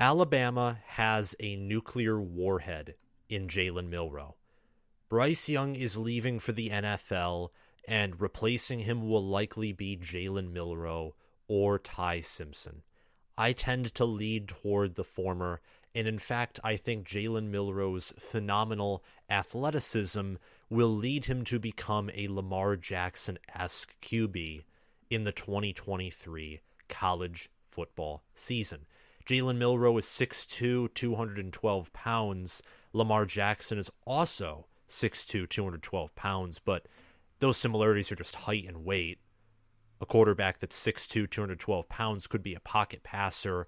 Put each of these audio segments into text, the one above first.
Alabama has a nuclear warhead in Jalen Milroe. Bryce Young is leaving for the NFL, and replacing him will likely be Jalen Milroe or Ty Simpson. I tend to lead toward the former, and in fact, I think Jalen Milroe's phenomenal athleticism will lead him to become a Lamar Jackson esque QB in the 2023 college football season. Jalen Milroe is 6'2, 212 pounds. Lamar Jackson is also 6'2, 212 pounds, but those similarities are just height and weight. A quarterback that's 6'2, 212 pounds could be a pocket passer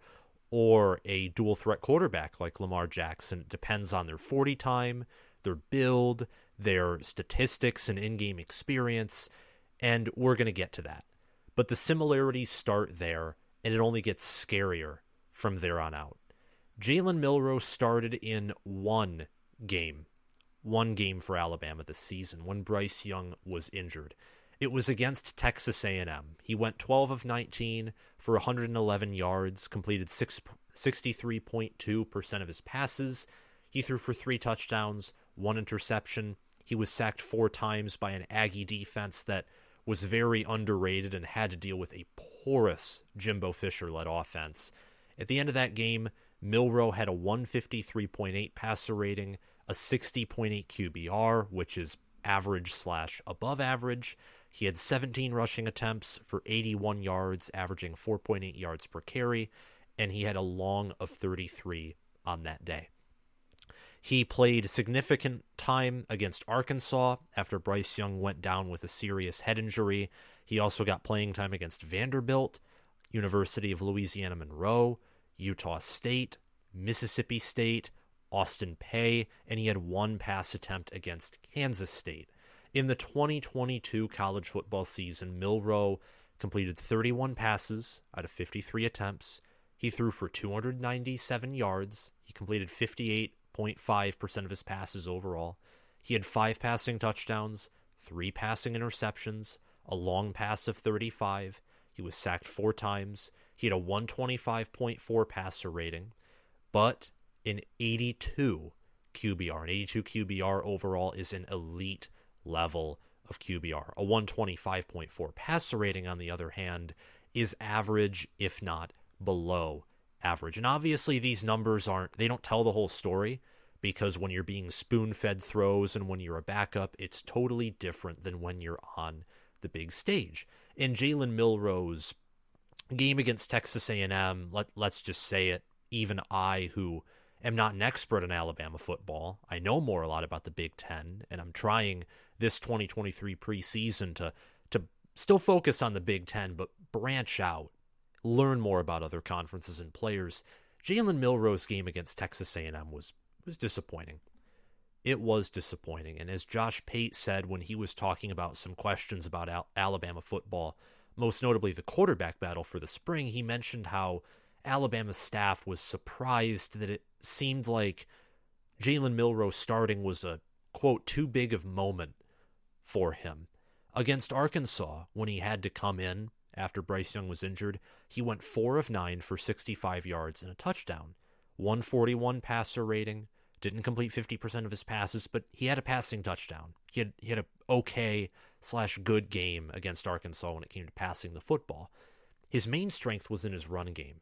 or a dual threat quarterback like Lamar Jackson. It depends on their 40 time, their build, their statistics and in game experience, and we're going to get to that. But the similarities start there, and it only gets scarier from there on out. Jalen Milroe started in one game, one game for Alabama this season when Bryce Young was injured. It was against Texas A&M. He went 12 of 19 for 111 yards, completed 6, 63.2% of his passes. He threw for three touchdowns, one interception. He was sacked four times by an Aggie defense that was very underrated and had to deal with a porous Jimbo Fisher led offense. At the end of that game, Milroe had a 153.8 passer rating, a 60.8 QBR, which is average slash above average. He had 17 rushing attempts for 81 yards, averaging 4.8 yards per carry, and he had a long of 33 on that day. He played significant time against Arkansas after Bryce Young went down with a serious head injury. He also got playing time against Vanderbilt, University of Louisiana Monroe, Utah State, Mississippi State, Austin Peay, and he had one pass attempt against Kansas State. In the 2022 college football season, Milroe completed 31 passes out of 53 attempts. He threw for 297 yards. He completed 58.5% of his passes overall. He had five passing touchdowns, three passing interceptions, a long pass of 35. He was sacked four times. He had a 125.4 passer rating, but an 82 QBR. An 82 QBR overall is an elite level of QBR. A 125.4 passer rating, on the other hand, is average, if not below average. And obviously, these numbers aren't, they don't tell the whole story because when you're being spoon fed throws and when you're a backup, it's totally different than when you're on the big stage. In Jalen Milroe's game against Texas A&M, let, let's just say it, even I who am not an expert in Alabama football, I know more a lot about the Big 10 and I'm trying this 2023 preseason to to still focus on the Big 10 but branch out, learn more about other conferences and players. Jalen Milroe's game against Texas A&M was was disappointing. It was disappointing, and as Josh Pate said when he was talking about some questions about Al- Alabama football, most notably the quarterback battle for the spring, he mentioned how Alabama's staff was surprised that it seemed like Jalen Milroe starting was a quote too big of moment for him. Against Arkansas, when he had to come in after Bryce Young was injured, he went 4 of 9 for 65 yards and a touchdown. 141 passer rating, didn't complete 50% of his passes, but he had a passing touchdown. He had, he had a okay slash good game against Arkansas when it came to passing the football. His main strength was in his run game.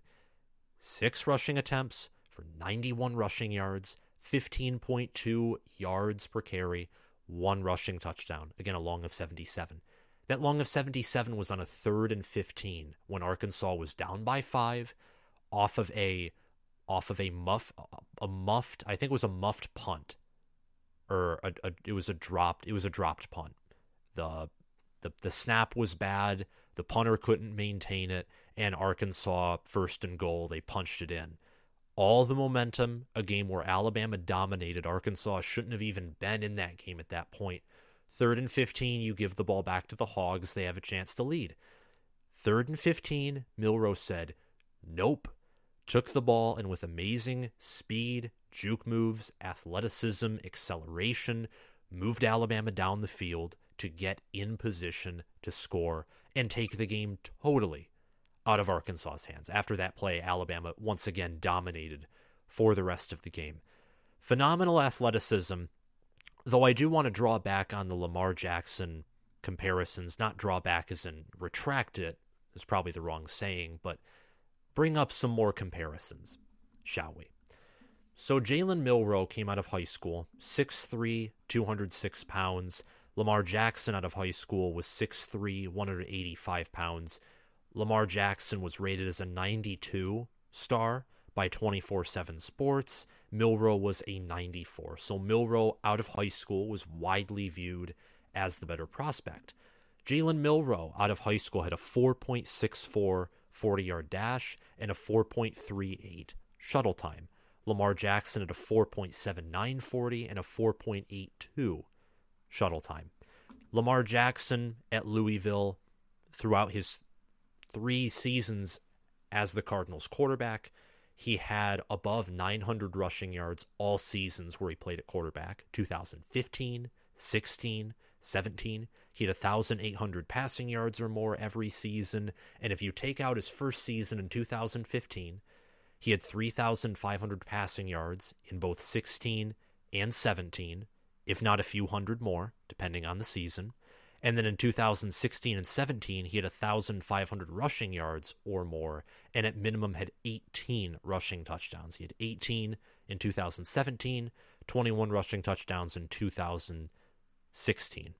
Six rushing attempts for 91 rushing yards, 15.2 yards per carry, one rushing touchdown. Again, a long of 77. That long of 77 was on a third and 15 when Arkansas was down by five off of a off of a muff a muffed I think it was a muffed punt or a, a, it was a dropped it was a dropped punt. The the the snap was bad. The punter couldn't maintain it and Arkansas first and goal they punched it in. All the momentum a game where Alabama dominated Arkansas shouldn't have even been in that game at that point. Third and 15 you give the ball back to the hogs. They have a chance to lead. Third and 15 Milroe said nope took the ball and with amazing speed, juke moves, athleticism, acceleration, moved Alabama down the field to get in position to score and take the game totally out of Arkansas's hands. After that play, Alabama once again dominated for the rest of the game. Phenomenal athleticism, though I do want to draw back on the Lamar Jackson comparisons, not draw back as in retract it, is probably the wrong saying, but bring up some more comparisons, shall we? So Jalen Milroe came out of high school, 6'3, 206 pounds. Lamar Jackson out of high school was 6'3, 185 pounds. Lamar Jackson was rated as a 92 star by 24 7 Sports. Milroe was a 94. So Milroe out of high school was widely viewed as the better prospect. Jalen Milroe out of high school had a 4.64 40 yard dash and a 4.38 shuttle time. Lamar Jackson at a 4.79 40 and a 4.82 shuttle time. Lamar Jackson at Louisville throughout his three seasons as the Cardinals quarterback, he had above 900 rushing yards all seasons where he played at quarterback 2015, 16, 17. He had 1,800 passing yards or more every season. And if you take out his first season in 2015, he had 3,500 passing yards in both 16 and 17, if not a few hundred more, depending on the season. And then in 2016 and 17, he had 1,500 rushing yards or more, and at minimum had 18 rushing touchdowns. He had 18 in 2017, 21 rushing touchdowns in 2016.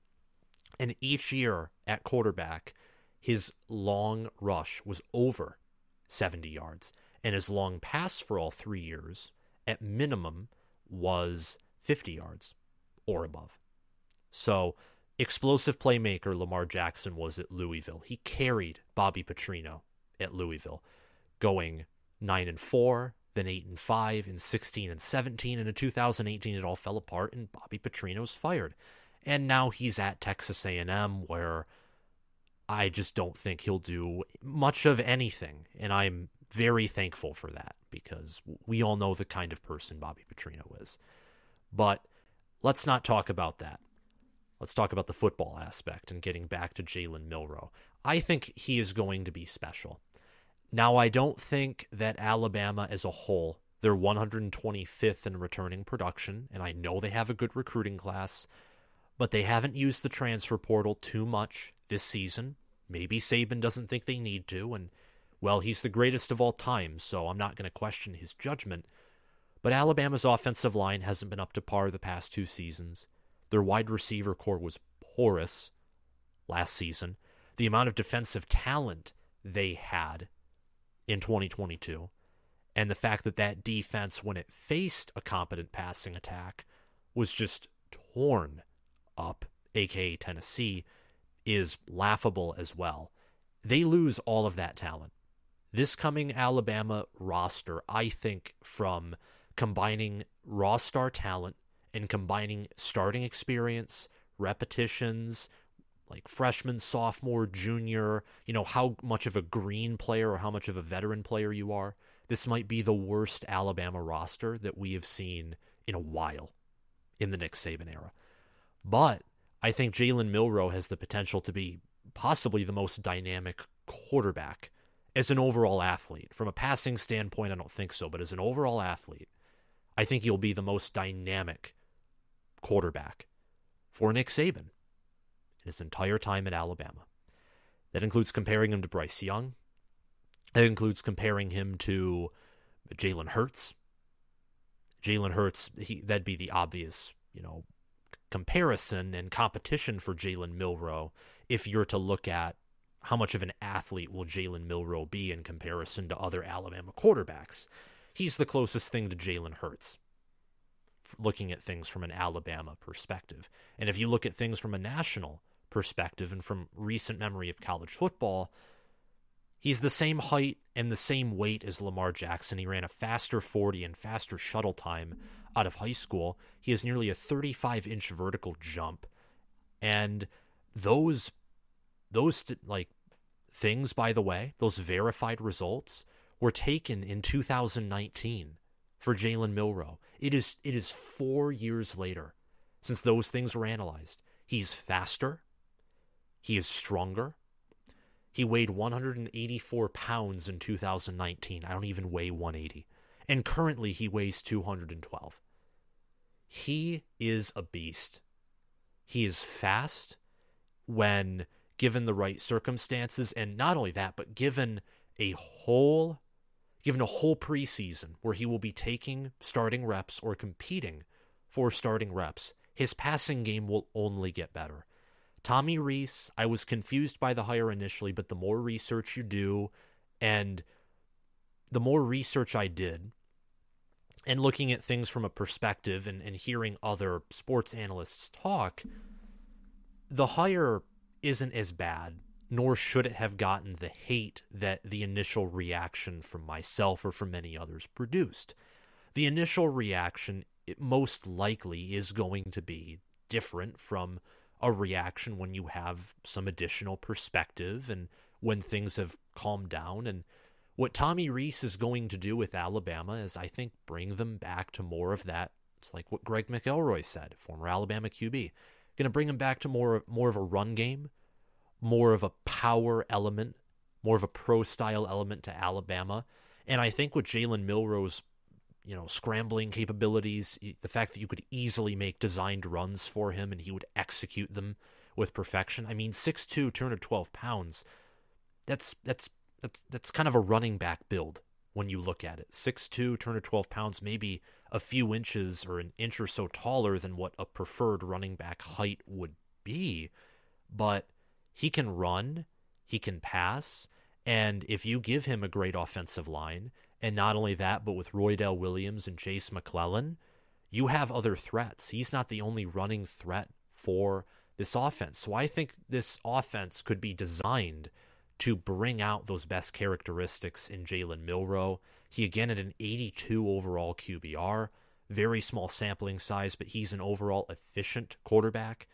And each year at quarterback, his long rush was over 70 yards, and his long pass for all three years, at minimum, was 50 yards or above. So, explosive playmaker Lamar Jackson was at Louisville. He carried Bobby Petrino at Louisville, going 9 and 4, then 8 and 5, and 16 and 17. And in 2018, it all fell apart, and Bobby Petrino's fired. And now he's at Texas A&M, where I just don't think he'll do much of anything. And I'm very thankful for that because we all know the kind of person Bobby Petrino is. But let's not talk about that. Let's talk about the football aspect and getting back to Jalen Milroe. I think he is going to be special. Now, I don't think that Alabama as a whole, they're 125th in returning production, and I know they have a good recruiting class, but they haven't used the transfer portal too much this season. Maybe Saban doesn't think they need to, and well, he's the greatest of all time, so I'm not going to question his judgment. But Alabama's offensive line hasn't been up to par the past two seasons. Their wide receiver core was porous last season. The amount of defensive talent they had in 2022, and the fact that that defense, when it faced a competent passing attack, was just torn up, aka Tennessee, is laughable as well. They lose all of that talent. This coming Alabama roster, I think, from combining raw star talent and combining starting experience, repetitions, like freshman, sophomore, junior, you know, how much of a green player or how much of a veteran player you are. This might be the worst Alabama roster that we have seen in a while in the Nick Saban era. But I think Jalen Milroe has the potential to be possibly the most dynamic quarterback as an overall athlete. From a passing standpoint, I don't think so, but as an overall athlete, I think he'll be the most dynamic quarterback for Nick Saban in his entire time at Alabama. That includes comparing him to Bryce Young. That includes comparing him to Jalen Hurts. Jalen Hurts, he, that'd be the obvious, you know, comparison and competition for Jalen Milroe if you're to look at how much of an athlete will Jalen Milroe be in comparison to other Alabama quarterbacks. He's the closest thing to Jalen Hurts looking at things from an Alabama perspective. And if you look at things from a national perspective and from recent memory of college football, he's the same height and the same weight as Lamar Jackson. He ran a faster 40 and faster shuttle time out of high school. He has nearly a 35 inch vertical jump. And those, those like things, by the way, those verified results were taken in 2019 for Jalen Milroe. It is it is four years later since those things were analyzed. He's faster. He is stronger. He weighed 184 pounds in 2019. I don't even weigh 180. And currently he weighs 212. He is a beast. He is fast when given the right circumstances. And not only that, but given a whole given a whole preseason where he will be taking starting reps or competing for starting reps, his passing game will only get better. Tommy Rees, I was confused by the hire initially, but the more research you do and the more research I did, and looking at things from a perspective and, and hearing other sports analysts talk, the hire isn't as bad, nor should it have gotten the hate that the initial reaction from myself or from many others produced. The initial reaction, it most likely, is going to be different from a reaction when you have some additional perspective and when things have calmed down. And what Tommy Rees is going to do with Alabama is, I think, bring them back to more of that. It's like what Greg McElroy said, former Alabama QB. Going to bring them back to more more of a run game, more of a power element, more of a pro style element to Alabama. And I think what Jalen Milroe's you know, scrambling capabilities, the fact that you could easily make designed runs for him and he would execute them with perfection. I mean, 6'2", 212 pounds. That's that's that's that's kind of a running back build when you look at it. 6'2", 212 pounds, maybe a few inches or an inch or so taller than what a preferred running back height would be, but he can run, he can pass, and if you give him a great offensive line and not only that, but with Roydell Williams and Jase McClellan, you have other threats. He's not the only running threat for this offense. So I think this offense could be designed to bring out those best characteristics in Jalen Milroe. He again had an 82 overall QBR, very small sampling size, but he's an overall efficient quarterback,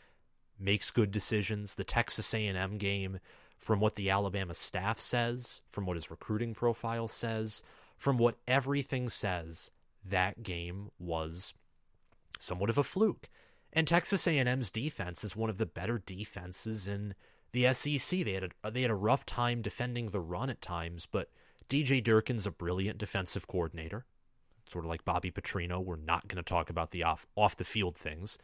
makes good decisions. The Texas A&M game, from what the Alabama staff says, from what his recruiting profile says, from what everything says, that game was somewhat of a fluke. And Texas A&M's defense is one of the better defenses in the SEC. They had a, they had a rough time defending the run at times, but DJ Durkin's a brilliant defensive coordinator. Sort of like Bobby Petrino. We're not going to talk about the off off the field things,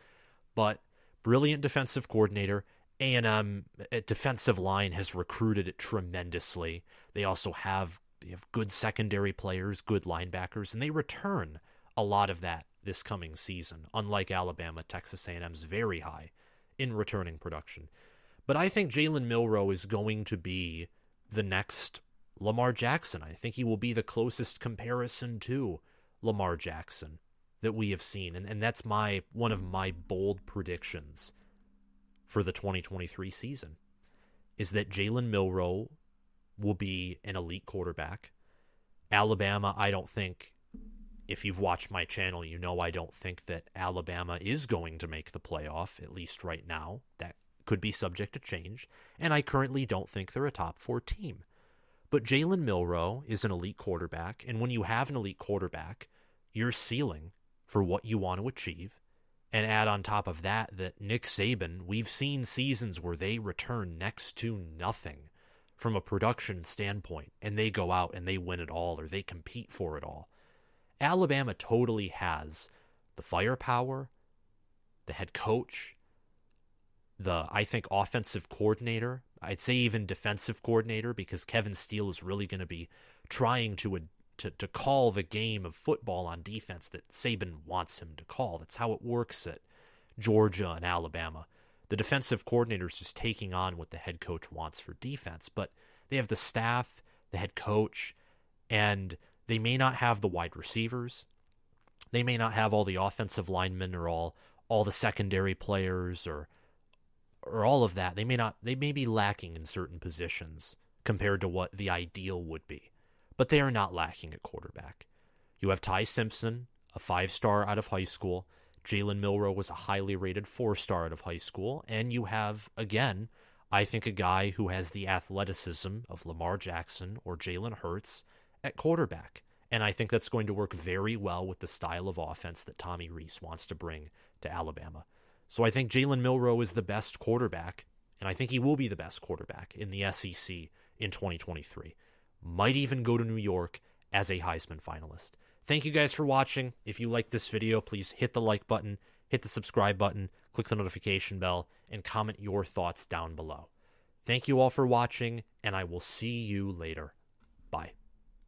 but brilliant defensive coordinator. A&M eh, defensive line has recruited it tremendously. They also have they have good secondary players, good linebackers, and they return a lot of that this coming season. Unlike Alabama, Texas A&M's very high in returning production. But I think Jalen Milroe is going to be the next Lamar Jackson. I think he will be the closest comparison to Lamar Jackson that we have seen. And, and that's my one of my bold predictions for the 2023 season is that Jalen Milroe will be an elite quarterback. Alabama, I don't think, if you've watched my channel, you know I don't think that Alabama is going to make the playoff, at least right now. That could be subject to change. And I currently don't think they're a top four team. But Jalen Milroe is an elite quarterback. And when you have an elite quarterback, your ceiling for what you want to achieve. And add on top of that, that Nick Saban, we've seen seasons where they return next to nothing from a production standpoint and they go out and they win it all or they compete for it all. Alabama totally has the firepower, the head coach, the I think offensive coordinator, I'd say even defensive coordinator because Kevin Steele is really going to be trying to to to call the game of football on defense that Saban wants him to call. That's how it works at Georgia and Alabama the defensive coordinator is just taking on what the head coach wants for defense. But they have the staff, the head coach, and they may not have the wide receivers. They may not have all the offensive linemen or all all the secondary players or or all of that. They may not they may be lacking in certain positions compared to what the ideal would be. But they are not lacking at quarterback. You have Ty Simpson, a five star out of high school. Jalen Milroe was a highly rated four star out of high school. And you have, again, I think a guy who has the athleticism of Lamar Jackson or Jalen Hurts at quarterback. And I think that's going to work very well with the style of offense that Tommy Rees wants to bring to Alabama. So I think Jalen Milroe is the best quarterback, and I think he will be the best quarterback in the SEC in 2023. Might even go to New York as a Heisman finalist. Thank you guys for watching. If you like this video, please hit the like button, hit the subscribe button, click the notification bell, and comment your thoughts down below. Thank you all for watching, and I will see you later.